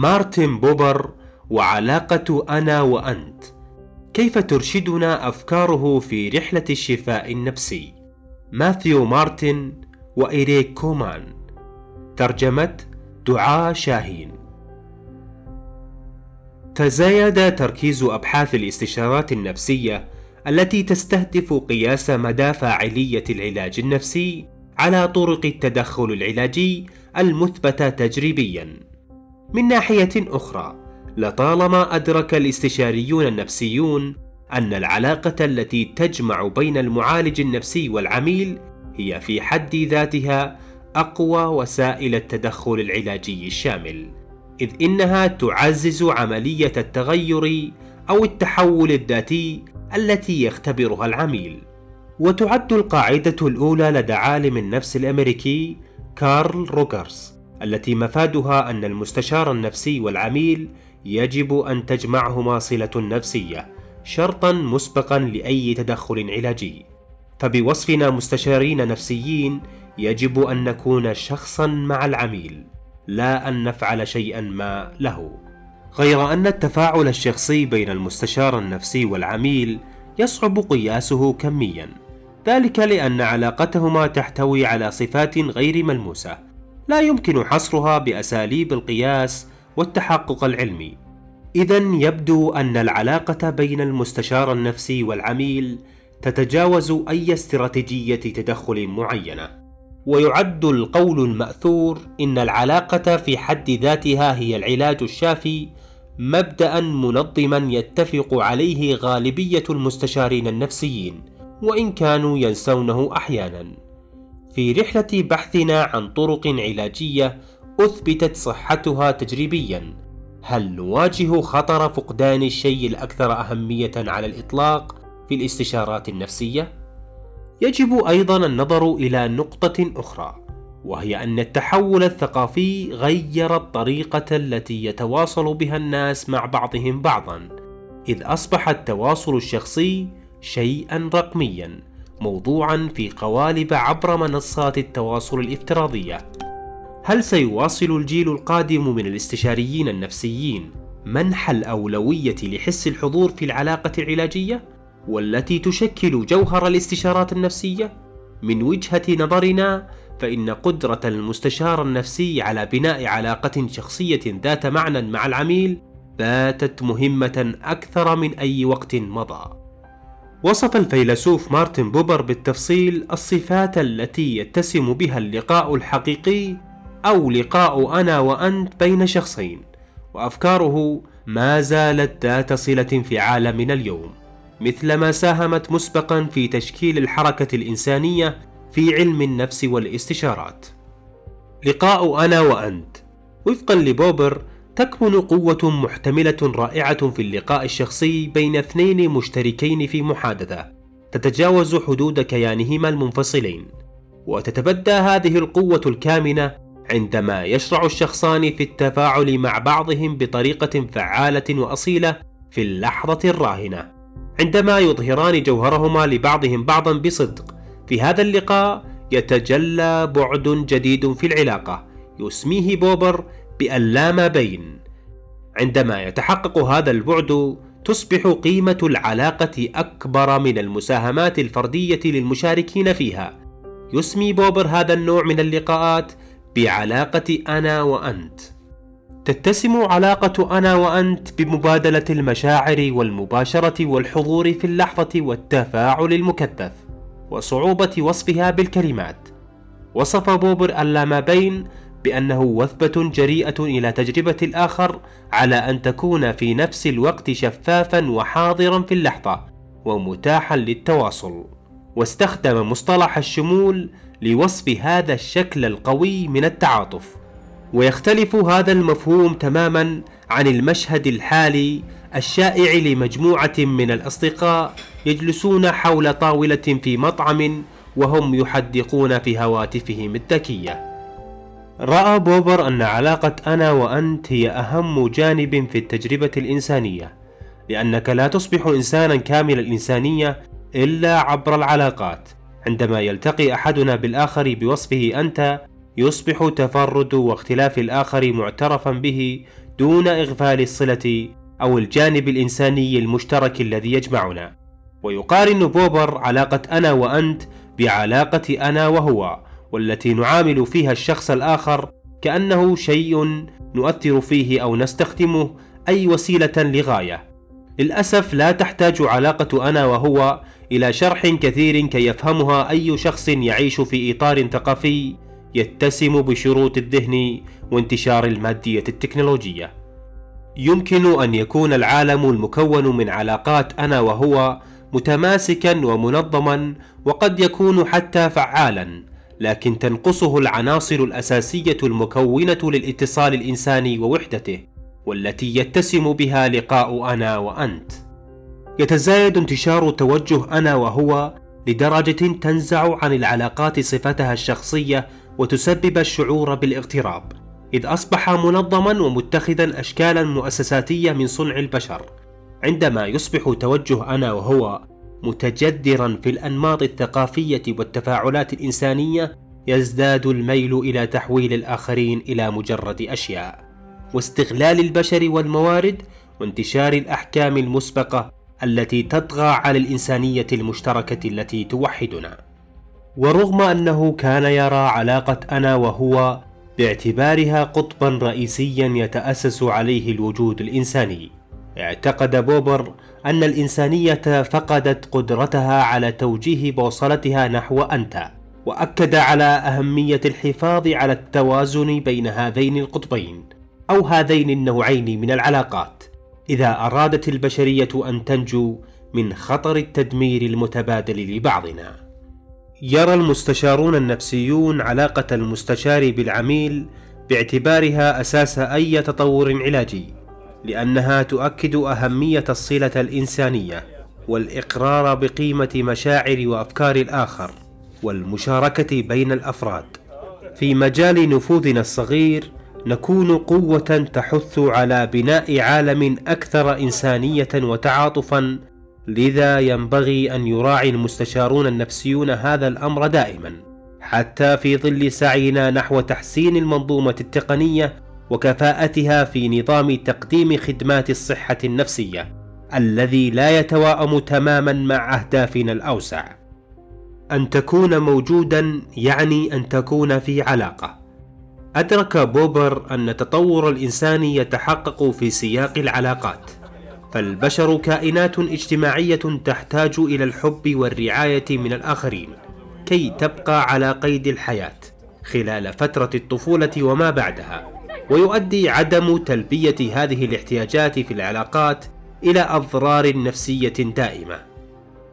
مارتن بوبر وعلاقة أنا وأنت. كيف ترشدنا أفكاره في رحلة الشفاء النفسي؟ ماثيو مارتن وإيريك كومان. ترجمة دعاء شاهين. تزايد تركيز أبحاث الاستشارات النفسية التي تستهدف قياس مدى فاعلية العلاج النفسي على طرق التدخل العلاجي المثبتة تجريبيا. من ناحية أخرى، لطالما أدرك الاستشاريون النفسيون أن العلاقة التي تجمع بين المعالج النفسي والعميل هي في حد ذاتها أقوى وسائل التدخل العلاجي الشامل، إذ إنها تعزز عملية التغير أو التحول الذاتي التي يختبرها العميل. وتعد القاعدة الأولى لدى عالم النفس الأمريكي كارل روجرز التي مفادها أن المستشار النفسي والعميل يجب أن تجمعهما صلة نفسية شرطا مسبقا لأي تدخل علاجي. فبوصفنا مستشارين نفسيين يجب أن نكون شخصا مع العميل لا أن نفعل شيئا ما له. غير أن التفاعل الشخصي بين المستشار النفسي والعميل يصعب قياسه كميا ذلك لأن علاقتهما تحتوي على صفات غير ملموسة. لا يمكن حصرها بأساليب القياس والتحقق العلمي إذا يبدو أن العلاقة بين المستشار النفسي والعميل تتجاوز أي استراتيجية تدخل معينة ويعد القول المأثور إن العلاقة في حد ذاتها هي العلاج الشافي مبدأ منظما يتفق عليه غالبية المستشارين النفسيين وإن كانوا ينسونه أحيانا. في رحلة بحثنا عن طرق علاجية أثبتت صحتها تجريبيا، هل نواجه خطر فقدان الشيء الأكثر أهمية على الإطلاق في الاستشارات النفسية؟ يجب أيضا النظر إلى نقطة أخرى، وهي أن التحول الثقافي غير الطريقة التي يتواصل بها الناس مع بعضهم بعضا، إذ أصبح التواصل الشخصي شيئا رقميا موضوعا في قوالب عبر منصات التواصل الافتراضية. هل سيواصل الجيل القادم من الاستشاريين النفسيين منح الأولوية لحس الحضور في العلاقة العلاجية والتي تشكل جوهر الاستشارات النفسية؟ من وجهة نظرنا فإن قدرة المستشار النفسي على بناء علاقة شخصية ذات معنى مع العميل باتت مهمة أكثر من أي وقت مضى. وصف الفيلسوف مارتن بوبر بالتفصيل الصفات التي يتسم بها اللقاء الحقيقي أو لقاء أنا وأنت بين شخصين، وأفكاره ما زالت ذات صلة في عالمنا اليوم، مثلما ساهمت مسبقا في تشكيل الحركة الإنسانية في علم النفس والاستشارات. لقاء أنا وأنت وفقا لبوبر تكمن قوة محتملة رائعة في اللقاء الشخصي بين اثنين مشتركين في محادثة تتجاوز حدود كيانهما المنفصلين. وتتبدى هذه القوة الكامنة عندما يشرع الشخصان في التفاعل مع بعضهم بطريقة فعالة وأصيلة في اللحظة الراهنة. عندما يظهران جوهرهما لبعضهم بعضا بصدق في هذا اللقاء يتجلى بعد جديد في العلاقة يسميه بوبر بأن لا ما بين عندما يتحقق هذا البعد تصبح قيمة العلاقة أكبر من المساهمات الفردية للمشاركين فيها. يسمي بوبر هذا النوع من اللقاءات بعلاقة أنا وأنت. تتسم علاقة أنا وأنت بمبادلة المشاعر والمباشرة والحضور في اللحظة والتفاعل المكثف، وصعوبة وصفها بالكلمات. وصف بوبر ما بين بأنه وثبة جريئة إلى تجربة الآخر على أن تكون في نفس الوقت شفافا وحاضرا في اللحظة ومتاحا للتواصل. واستخدم مصطلح الشمول لوصف هذا الشكل القوي من التعاطف. ويختلف هذا المفهوم تماما عن المشهد الحالي الشائع لمجموعة من الأصدقاء يجلسون حول طاولة في مطعم وهم يحدقون في هواتفهم الذكية. رأى بوبر أن علاقة أنا وأنت هي أهم جانب في التجربة الإنسانية، لأنك لا تصبح إنسانا كامل الإنسانية إلا عبر العلاقات. عندما يلتقي أحدنا بالآخر بوصفه أنت، يصبح تفرد واختلاف الآخر معترفا به دون إغفال الصلة أو الجانب الإنساني المشترك الذي يجمعنا ويقارن بوبر علاقة أنا وأنت بعلاقة أنا وهو والتي نعامل فيها الشخص الآخر كأنه شيء نؤثر فيه أو نستخدمه أي وسيلة لغاية. للأسف لا تحتاج علاقة أنا وهو إلى شرح كثير كي يفهمها أي شخص يعيش في إطار ثقافي يتسم بشروط الذهن وانتشار المادية التكنولوجية. يمكن أن يكون العالم المكون من علاقات أنا وهو متماسكا ومنظما وقد يكون حتى فعالا لكن تنقصه العناصر الأساسية المكونة للاتصال الإنساني ووحدته والتي يتسم بها لقاء أنا وأنت. يتزايد انتشار توجه أنا وهو لدرجة تنزع عن العلاقات صفتها الشخصية وتسبب الشعور بالاغتراب إذ أصبح منظما ومتخذا اشكالا مؤسساتية من صنع البشر. عندما يصبح توجه أنا وهو متجذرا في الأنماط الثقافية والتفاعلات الإنسانية يزداد الميل إلى تحويل الآخرين إلى مجرد أشياء. واستغلال البشر والموارد وانتشار الأحكام المسبقة التي تطغى على الإنسانية المشتركة التي توحدنا. ورغم أنه كان يرى علاقة أنا وهو باعتبارها قطبا رئيسيا يتأسس عليه الوجود الإنساني. اعتقد بوبر أن الإنسانية فقدت قدرتها على توجيه بوصلتها نحو أنت، وأكد على أهمية الحفاظ على التوازن بين هذين القطبين أو هذين النوعين من العلاقات، إذا أرادت البشرية أن تنجو من خطر التدمير المتبادل لبعضنا. يرى المستشارون النفسيون علاقة المستشار بالعميل باعتبارها أساس أي تطور علاجي. لأنها تؤكد أهمية الصلة الإنسانية والإقرار بقيمة مشاعر وأفكار الآخر والمشاركة بين الأفراد. في مجال نفوذنا الصغير نكون قوة تحث على بناء عالم أكثر إنسانية وتعاطفا لذا ينبغي أن يراعي المستشارون النفسيون هذا الأمر دائما حتى في ظل سعينا نحو تحسين المنظومة التقنية وكفاءتها في نظام تقديم خدمات الصحة النفسية الذي لا يتواءم تماما مع أهدافنا الأوسع. أن تكون موجودا يعني أن تكون في علاقة. أدرك بوبر أن التطور الإنساني يتحقق في سياق العلاقات، فالبشر كائنات اجتماعية تحتاج إلى الحب والرعاية من الآخرين كي تبقى على قيد الحياة خلال فترة الطفولة وما بعدها. ويؤدي عدم تلبية هذه الاحتياجات في العلاقات إلى أضرار نفسية دائمة.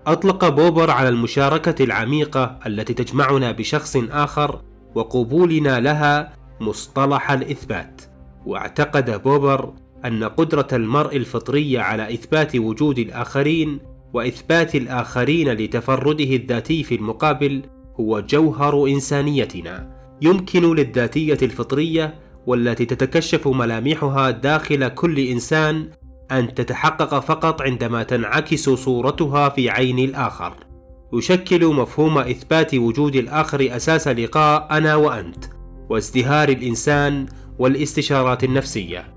أطلق بوبر على المشاركة العميقة التي تجمعنا بشخص آخر وقبولنا لها مصطلح الإثبات، واعتقد بوبر أن قدرة المرء الفطرية على إثبات وجود الآخرين وإثبات الآخرين لتفرده الذاتي في المقابل هو جوهر إنسانيتنا. يمكن للذاتية الفطرية والتي تتكشف ملامحها داخل كل إنسان أن تتحقق فقط عندما تنعكس صورتها في عين الآخر. يشكل مفهوم إثبات وجود الآخر أساس لقاء أنا وأنت وازدهار الإنسان والاستشارات النفسية.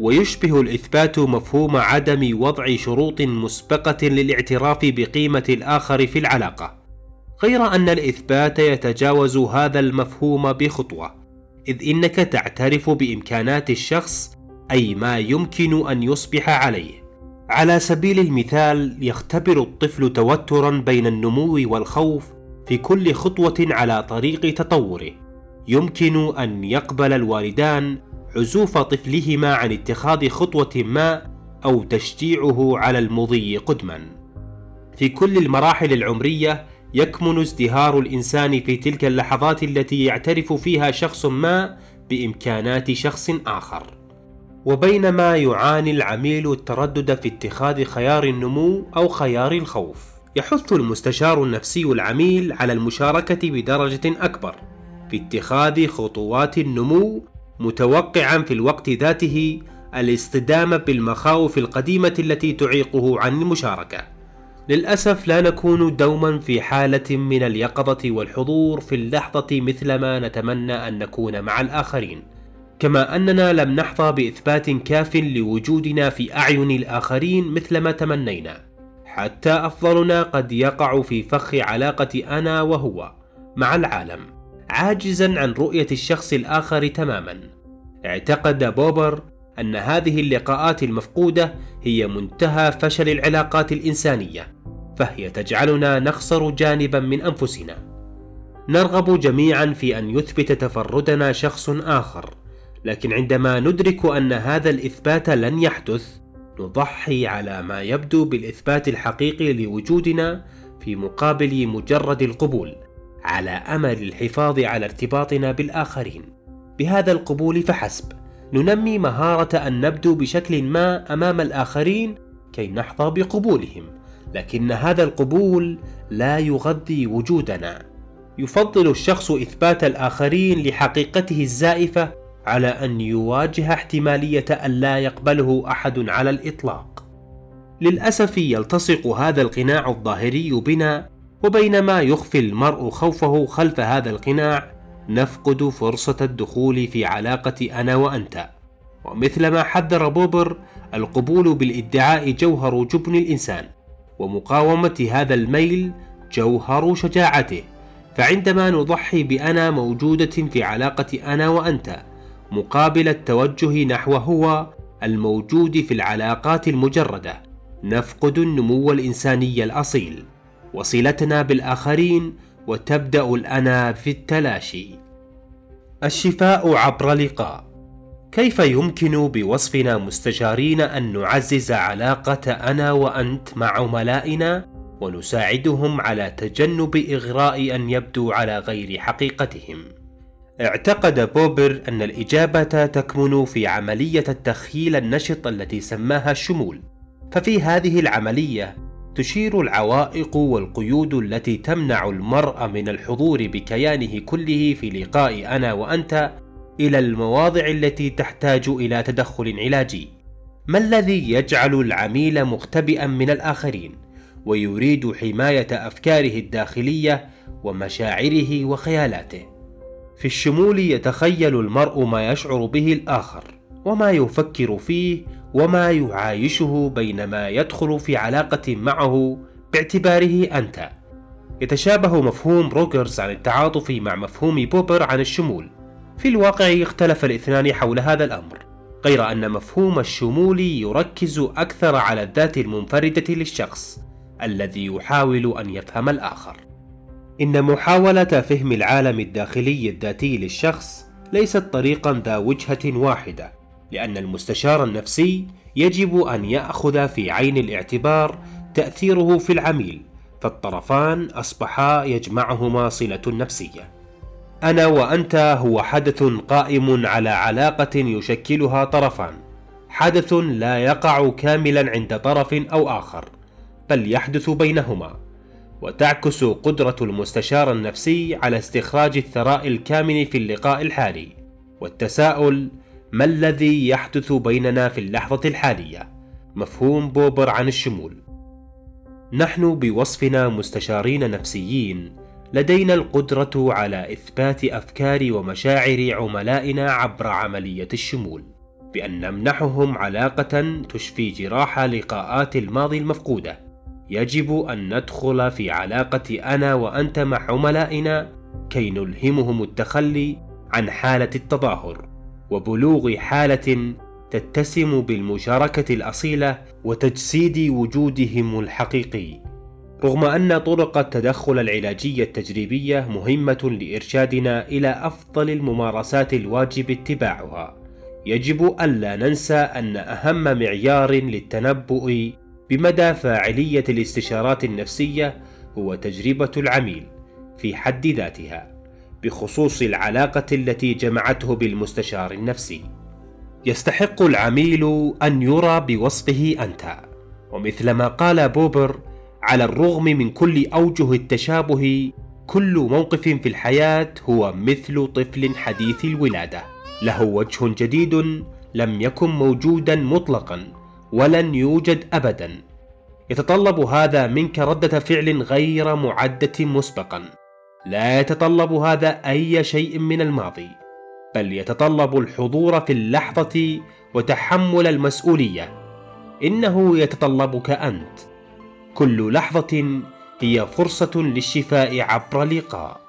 ويشبه الإثبات مفهوم عدم وضع شروط مسبقة للاعتراف بقيمة الآخر في العلاقة. غير أن الإثبات يتجاوز هذا المفهوم بخطوة. إذ إنك تعترف بإمكانات الشخص أي ما يمكن أن يصبح عليه. على سبيل المثال يختبر الطفل توترا بين النمو والخوف في كل خطوة على طريق تطوره. يمكن أن يقبل الوالدان عزوف طفلهما عن اتخاذ خطوة ما أو تشجيعه على المضي قدما. في كل المراحل العمرية يكمن ازدهار الإنسان في تلك اللحظات التي يعترف فيها شخص ما بإمكانات شخص آخر. وبينما يعاني العميل التردد في اتخاذ خيار النمو أو خيار الخوف. يحث المستشار النفسي العميل على المشاركة بدرجة أكبر في اتخاذ خطوات النمو متوقعا في الوقت ذاته الاصطدام بالمخاوف القديمة التي تعيقه عن المشاركة. للأسف لا نكون دوما في حالة من اليقظة والحضور في اللحظة مثلما نتمنى أن نكون مع الآخرين. كما أننا لم نحظى بإثبات كاف لوجودنا في أعين الآخرين مثلما تمنينا. حتى أفضلنا قد يقع في فخ علاقة أنا وهو مع العالم عاجزا عن رؤية الشخص الآخر تماما. اعتقد بوبر أن هذه اللقاءات المفقودة هي منتهى فشل العلاقات الإنسانية. فهي تجعلنا نخسر جانبا من أنفسنا. نرغب جميعا في أن يثبت تفردنا شخص آخر لكن عندما ندرك أن هذا الإثبات لن يحدث نضحي على ما يبدو بالإثبات الحقيقي لوجودنا في مقابل مجرد القبول على أمل الحفاظ على ارتباطنا بالآخرين. بهذا القبول فحسب ننمي مهارة أن نبدو بشكل ما أمام الآخرين كي نحظى بقبولهم. لكن هذا القبول لا يغذي وجودنا يفضل الشخص إثبات الآخرين لحقيقته الزائفة على أن يواجه احتمالية أن لا يقبله أحد على الإطلاق. للأسف يلتصق هذا القناع الظاهري بنا وبينما يخفي المرء خوفه خلف هذا القناع نفقد فرصة الدخول في علاقة أنا وأنت. ومثلما حذر بوبر القبول بالادعاء جوهر جبن الإنسان ومقاومة هذا الميل جوهر شجاعته فعندما نضحي بأنا موجودة في علاقة أنا وأنت مقابل التوجه نحو هو الموجود في العلاقات المجردة نفقد النمو الإنساني الأصيل وصلتنا بالآخرين وتبدأ الأنا في التلاشي. الشفاء عبر لقاء. كيف يمكن بوصفنا مستشارين أن نعزز علاقة أنا وأنت مع عملائنا ونساعدهم على تجنب إغراء أن يبدو على غير حقيقتهم؟ اعتقد بوبر أن الإجابة تكمن في عملية التخيل النشط التي سماها الشمول، ففي هذه العملية تشير العوائق والقيود التي تمنع المرء من الحضور بكيانه كله في لقاء أنا وأنت إلى المواضع التي تحتاج إلى تدخل علاجي. ما الذي يجعل العميل مختبئا من الآخرين ويريد حماية أفكاره الداخلية ومشاعره وخيالاته؟ في الشمول يتخيل المرء ما يشعر به الآخر وما يفكر فيه وما يعايشه بينما يدخل في علاقة معه باعتباره أنت. يتشابه مفهوم روجرز عن التعاطف مع مفهوم بوبر عن الشمول. في الواقع اختلف الاثنان حول هذا الأمر، غير أن مفهوم الشمول يركز أكثر على الذات المنفردة للشخص الذي يحاول أن يفهم الآخر. إن محاولة فهم العالم الداخلي الذاتي للشخص ليست طريقا ذا وجهة واحدة، لأن المستشار النفسي يجب أن يأخذ في عين الاعتبار تأثيره في العميل، فالطرفان أصبحا يجمعهما صلة نفسية. أنا وأنت هو حدث قائم على علاقة يشكلها طرفان، حدث لا يقع كاملا عند طرف أو آخر، بل يحدث بينهما. وتعكس قدرة المستشار النفسي على استخراج الثراء الكامن في اللقاء الحالي. والتساؤل ما الذي يحدث بيننا في اللحظة الحالية؟ مفهوم بوبر عن الشمول. نحن بوصفنا مستشارين نفسيين لدينا القدرة على إثبات أفكار ومشاعر عملائنا عبر عملية الشمول بأن نمنحهم علاقة تشفي جراح لقاءات الماضي المفقودة يجب أن ندخل في علاقة أنا وأنت مع عملائنا كي نلهمهم التخلي عن حالة التظاهر وبلوغ حالة تتسم بالمشاركة الأصيلة وتجسيد وجودهم الحقيقي. رغم أن طرق التدخل العلاجية التجريبية مهمة لإرشادنا إلى أفضل الممارسات الواجب اتباعها، يجب ألا ننسى أن أهم معيار للتنبؤ بمدى فاعلية الاستشارات النفسية هو تجربة العميل في حد ذاتها بخصوص العلاقة التي جمعته بالمستشار النفسي. يستحق العميل أن يرى بوصفه أنت، ومثلما قال بوبر: على الرغم من كل أوجه التشابه، كل موقف في الحياة هو مثل طفل حديث الولادة، له وجه جديد لم يكن موجودا مطلقا ولن يوجد ابدا. يتطلب هذا منك ردة فعل غير معدة مسبقا. لا يتطلب هذا أي شيء من الماضي بل يتطلب الحضور في اللحظة وتحمل المسؤولية. إنه يتطلبك أنت. كل لحظة هي فرصة للشفاء عبر لقاء